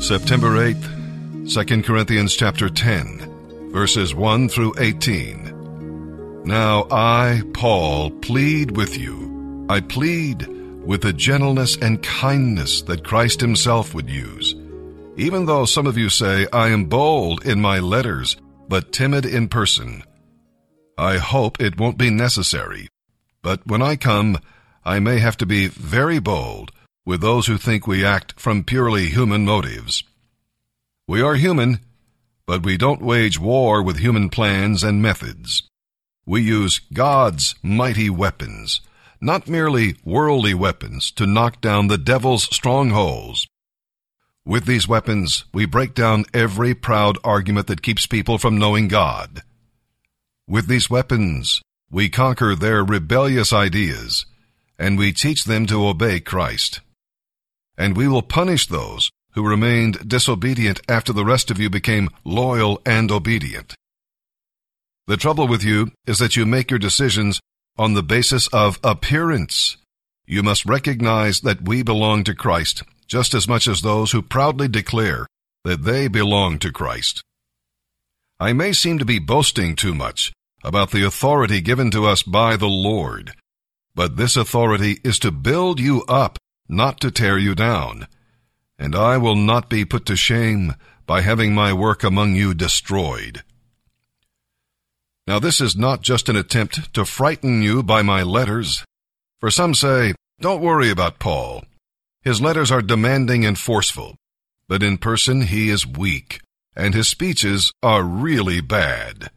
September 8th, 2 Corinthians chapter 10, verses 1 through 18. Now I, Paul, plead with you. I plead with the gentleness and kindness that Christ himself would use. Even though some of you say I am bold in my letters, but timid in person. I hope it won't be necessary. But when I come, I may have to be very bold with those who think we act from purely human motives. We are human, but we don't wage war with human plans and methods. We use God's mighty weapons, not merely worldly weapons, to knock down the devil's strongholds. With these weapons, we break down every proud argument that keeps people from knowing God. With these weapons, we conquer their rebellious ideas, and we teach them to obey Christ and we will punish those who remained disobedient after the rest of you became loyal and obedient. The trouble with you is that you make your decisions on the basis of appearance. You must recognize that we belong to Christ just as much as those who proudly declare that they belong to Christ. I may seem to be boasting too much about the authority given to us by the Lord, but this authority is to build you up not to tear you down. And I will not be put to shame by having my work among you destroyed. Now this is not just an attempt to frighten you by my letters. For some say, don't worry about Paul. His letters are demanding and forceful, but in person he is weak, and his speeches are really bad.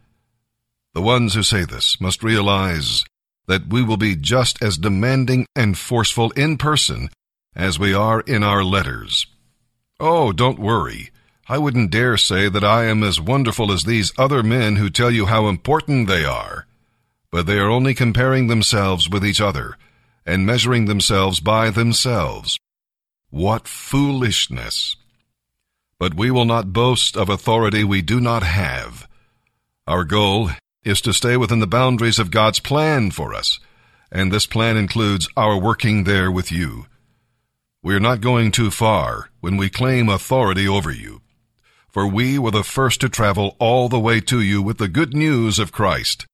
The ones who say this must realize that we will be just as demanding and forceful in person as we are in our letters. Oh, don't worry. I wouldn't dare say that I am as wonderful as these other men who tell you how important they are. But they are only comparing themselves with each other and measuring themselves by themselves. What foolishness! But we will not boast of authority we do not have. Our goal is to stay within the boundaries of God's plan for us, and this plan includes our working there with you. We are not going too far when we claim authority over you, for we were the first to travel all the way to you with the good news of Christ.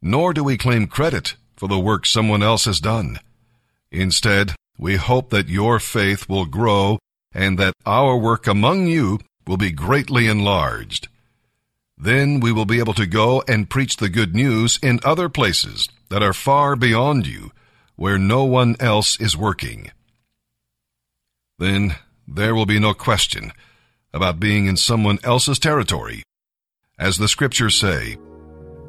Nor do we claim credit for the work someone else has done. Instead, we hope that your faith will grow and that our work among you will be greatly enlarged. Then we will be able to go and preach the good news in other places that are far beyond you, where no one else is working then there will be no question about being in someone else's territory. As the scriptures say,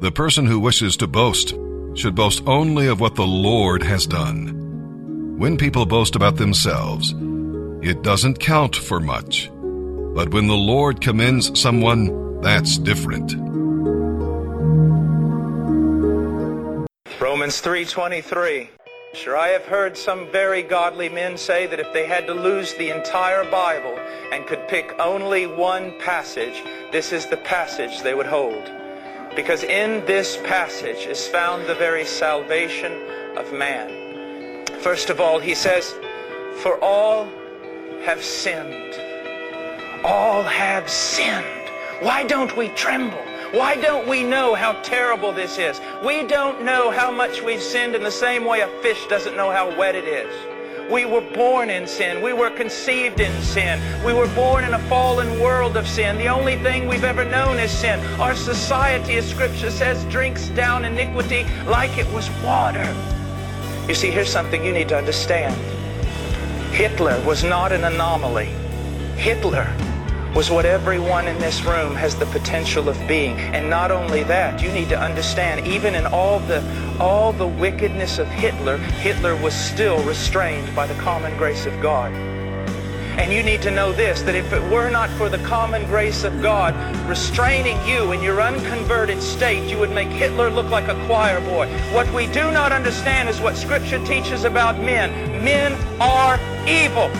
the person who wishes to boast should boast only of what the Lord has done. When people boast about themselves, it doesn't count for much. But when the Lord commends someone, that's different. Romans 3:23 Sure, I have heard some very godly men say that if they had to lose the entire Bible and could pick only one passage, this is the passage they would hold. Because in this passage is found the very salvation of man. First of all, he says, For all have sinned. All have sinned. Why don't we tremble? Why don't we know how terrible this is? We don't know how much we've sinned in the same way a fish doesn't know how wet it is. We were born in sin. We were conceived in sin. We were born in a fallen world of sin. The only thing we've ever known is sin. Our society, as Scripture says, drinks down iniquity like it was water. You see, here's something you need to understand. Hitler was not an anomaly. Hitler was what everyone in this room has the potential of being. And not only that, you need to understand, even in all the all the wickedness of Hitler, Hitler was still restrained by the common grace of God. And you need to know this, that if it were not for the common grace of God restraining you in your unconverted state, you would make Hitler look like a choir boy. What we do not understand is what Scripture teaches about men. Men are evil.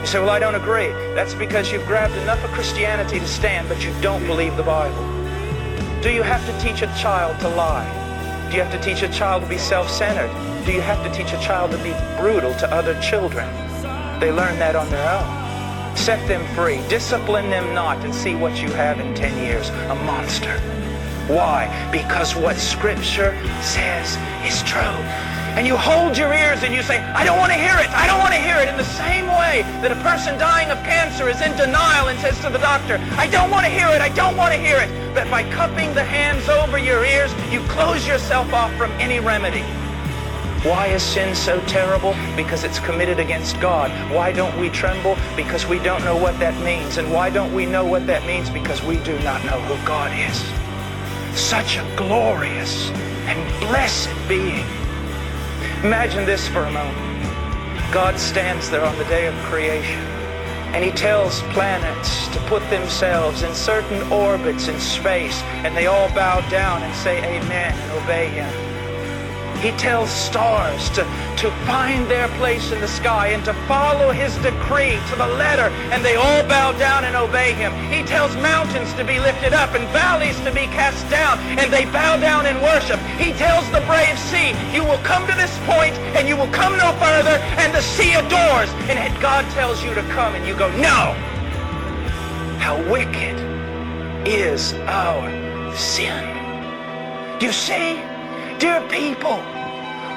You say, well, I don't agree. That's because you've grabbed enough of Christianity to stand, but you don't believe the Bible. Do you have to teach a child to lie? Do you have to teach a child to be self-centered? Do you have to teach a child to be brutal to other children? They learn that on their own. Set them free. Discipline them not and see what you have in 10 years. A monster. Why? Because what Scripture says is true. And you hold your ears and you say, I don't want to hear it. I don't want to hear it. In the same way that a person dying of cancer is in denial and says to the doctor, I don't want to hear it. I don't want to hear it. But by cupping the hands over your ears, you close yourself off from any remedy. Why is sin so terrible? Because it's committed against God. Why don't we tremble? Because we don't know what that means. And why don't we know what that means? Because we do not know who God is such a glorious and blessed being. Imagine this for a moment. God stands there on the day of creation and he tells planets to put themselves in certain orbits in space and they all bow down and say amen and obey him. He tells stars to, to find their place in the sky and to follow his decree to the letter, and they all bow down and obey him. He tells mountains to be lifted up and valleys to be cast down, and they bow down in worship. He tells the brave sea, you will come to this point and you will come no further, and the sea adores. And God tells you to come, and you go, no. How wicked is our sin. Do you see? Dear people,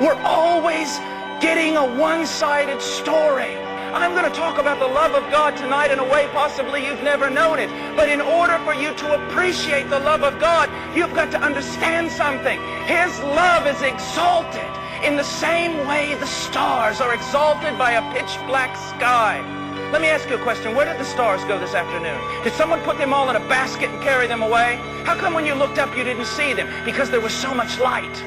we're always getting a one-sided story. I'm going to talk about the love of God tonight in a way possibly you've never known it. But in order for you to appreciate the love of God, you've got to understand something. His love is exalted in the same way the stars are exalted by a pitch black sky. Let me ask you a question. Where did the stars go this afternoon? Did someone put them all in a basket and carry them away? How come when you looked up you didn't see them? Because there was so much light.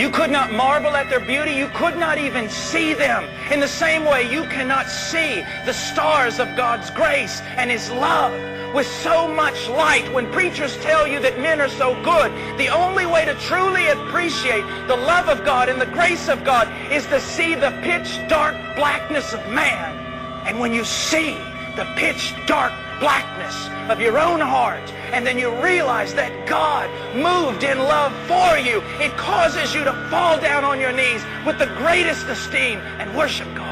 You could not marvel at their beauty. You could not even see them. In the same way, you cannot see the stars of God's grace and his love with so much light. When preachers tell you that men are so good, the only way to truly appreciate the love of God and the grace of God is to see the pitch dark blackness of man. And when you see the pitch dark blackness of your own heart, and then you realize that God moved in love for you, it causes you to fall down on your knees with the greatest esteem and worship God.